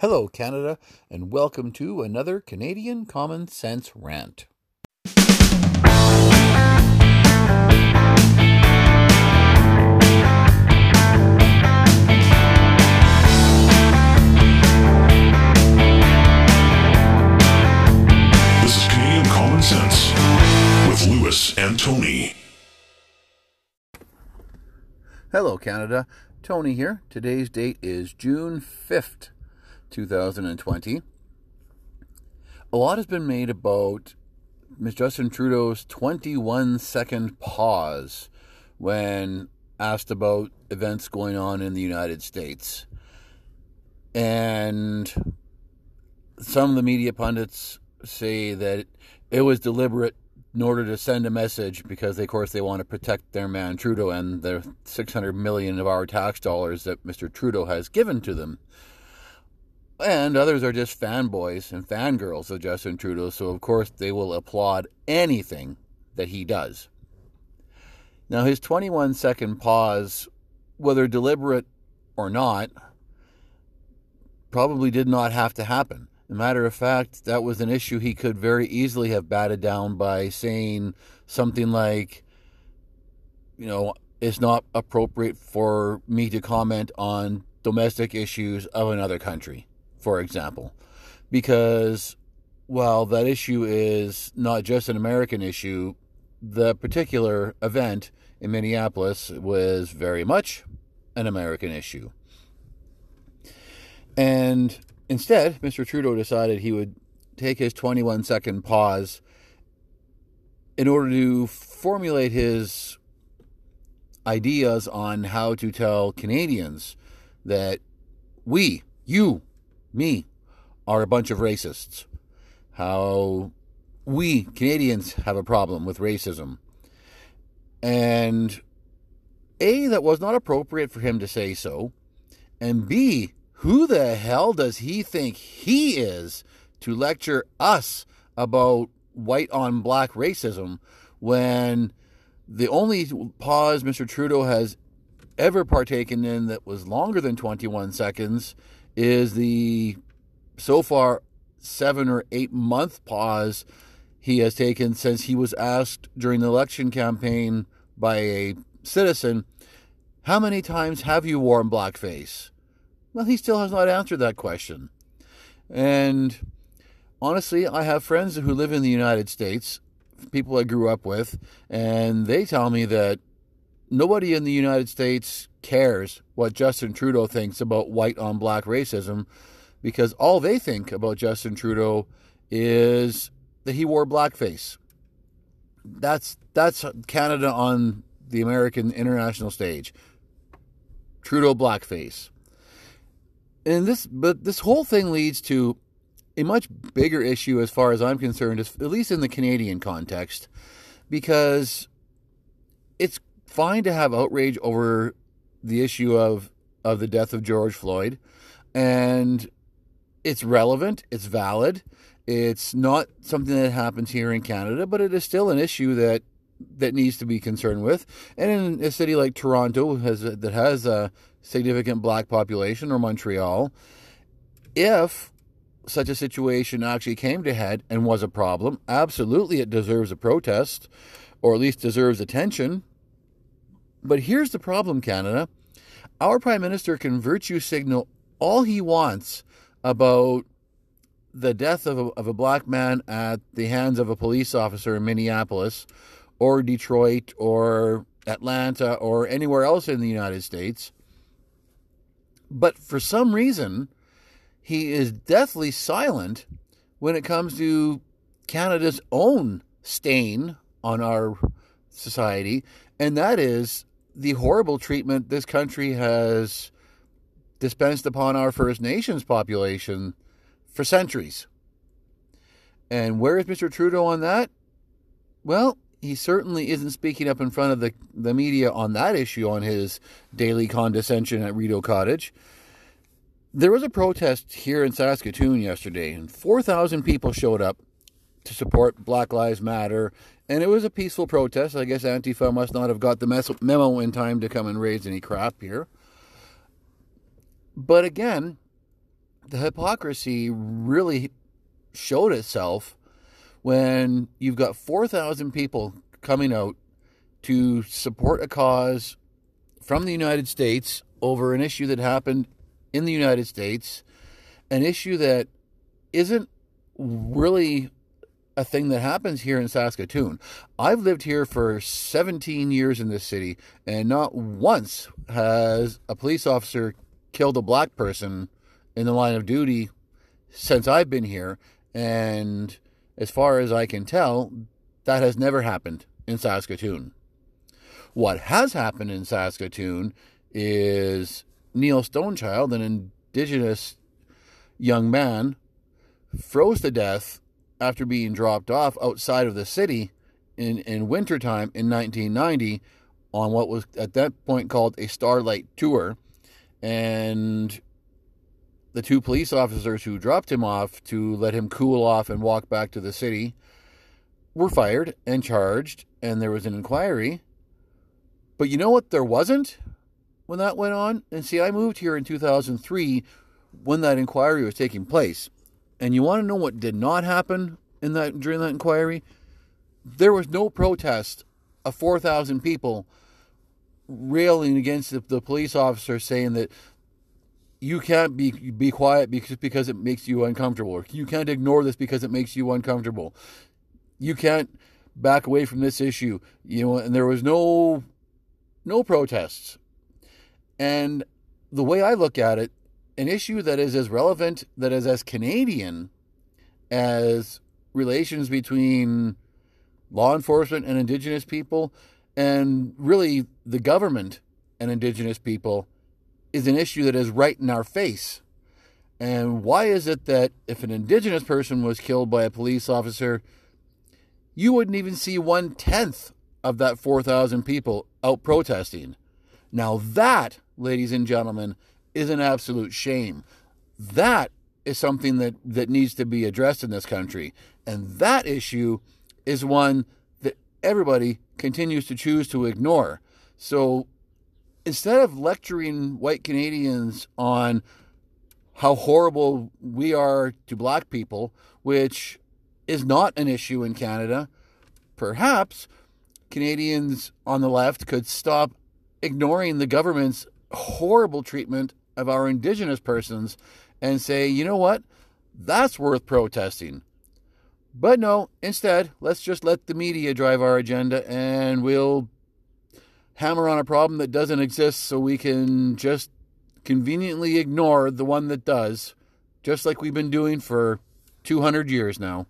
Hello, Canada, and welcome to another Canadian Common Sense Rant. This is Canadian Common Sense with Lewis and Tony. Hello, Canada. Tony here. Today's date is June 5th, 2020. A lot has been made about Ms. Justin Trudeau's 21 second pause when asked about events going on in the United States. And some of the media pundits say that it was deliberate in order to send a message because, of course, they want to protect their man Trudeau and the 600 million of our tax dollars that Mr. Trudeau has given to them. And others are just fanboys and fangirls of Justin Trudeau, so of course they will applaud anything that he does. Now, his 21 second pause, whether deliberate or not, probably did not have to happen. As a matter of fact, that was an issue he could very easily have batted down by saying something like, you know, it's not appropriate for me to comment on domestic issues of another country, for example. Because while that issue is not just an American issue, the particular event in Minneapolis was very much an American issue. And instead, Mr. Trudeau decided he would take his 21 second pause in order to formulate his ideas on how to tell Canadians that we, you, me, are a bunch of racists. How we, Canadians, have a problem with racism. And A, that was not appropriate for him to say so. And B, who the hell does he think he is to lecture us about white on black racism when the only pause Mr. Trudeau has ever partaken in that was longer than 21 seconds is the so far seven or eight month pause he has taken since he was asked during the election campaign by a citizen, How many times have you worn blackface? Well, he still has not answered that question. And honestly, I have friends who live in the United States, people I grew up with, and they tell me that nobody in the United States cares what Justin Trudeau thinks about white on black racism because all they think about Justin Trudeau is that he wore blackface. That's that's Canada on the American international stage. Trudeau blackface. And this but this whole thing leads to a much bigger issue as far as I'm concerned, at least in the Canadian context, because it's fine to have outrage over the issue of of the death of George Floyd and it's relevant, it's valid. It's not something that happens here in Canada, but it is still an issue that that needs to be concerned with. And in a city like Toronto has that has a significant black population or Montreal, if such a situation actually came to head and was a problem, absolutely it deserves a protest or at least deserves attention. But here's the problem, Canada. Our prime minister can virtue signal all he wants about the death of a, of a black man at the hands of a police officer in Minneapolis or Detroit or Atlanta or anywhere else in the United States. But for some reason, he is deathly silent when it comes to Canada's own stain on our society, and that is the horrible treatment this country has dispensed upon our First Nations population for centuries. And where is Mr. Trudeau on that? Well, he certainly isn't speaking up in front of the, the media on that issue on his daily condescension at Rideau Cottage. There was a protest here in Saskatoon yesterday, and 4,000 people showed up to support Black Lives Matter, and it was a peaceful protest. I guess Antifa must not have got the memo in time to come and raise any crap here. But again, the hypocrisy really showed itself when you've got 4,000 people coming out to support a cause from the United States over an issue that happened in the United States, an issue that isn't really a thing that happens here in Saskatoon. I've lived here for 17 years in this city, and not once has a police officer killed a black person in the line of duty since I've been here. And as far as I can tell, that has never happened in Saskatoon. What has happened in Saskatoon is Neil Stonechild, an Indigenous young man, froze to death after being dropped off outside of the city in, in wintertime in 1990 on what was at that point called a Starlight Tour. And the two police officers who dropped him off to let him cool off and walk back to the city were fired and charged, and there was an inquiry. But you know what? There wasn't when that went on. And see, I moved here in 2003 when that inquiry was taking place. And you want to know what did not happen in that during that inquiry? There was no protest of 4,000 people railing against the, the police officer saying that you can't be be quiet because because it makes you uncomfortable. You can't ignore this because it makes you uncomfortable. You can't back away from this issue. You know, and there was no no protests. And the way I look at it, an issue that is as relevant, that is as Canadian as relations between law enforcement and Indigenous people, and really the government and Indigenous people is an issue that is right in our face. And why is it that if an Indigenous person was killed by a police officer, you wouldn't even see one tenth of that 4,000 people out protesting? Now, that, ladies and gentlemen, is an absolute shame. That is something that, that needs to be addressed in this country. And that issue is one that everybody continues to choose to ignore. So instead of lecturing white Canadians on how horrible we are to black people, which is not an issue in Canada, perhaps Canadians on the left could stop ignoring the government's horrible treatment of our Indigenous persons and say, you know what? That's worth protesting. But no, instead, let's just let the media drive our agenda and we'll hammer on a problem that doesn't exist so we can just conveniently ignore the one that does, just like we've been doing for 200 years now.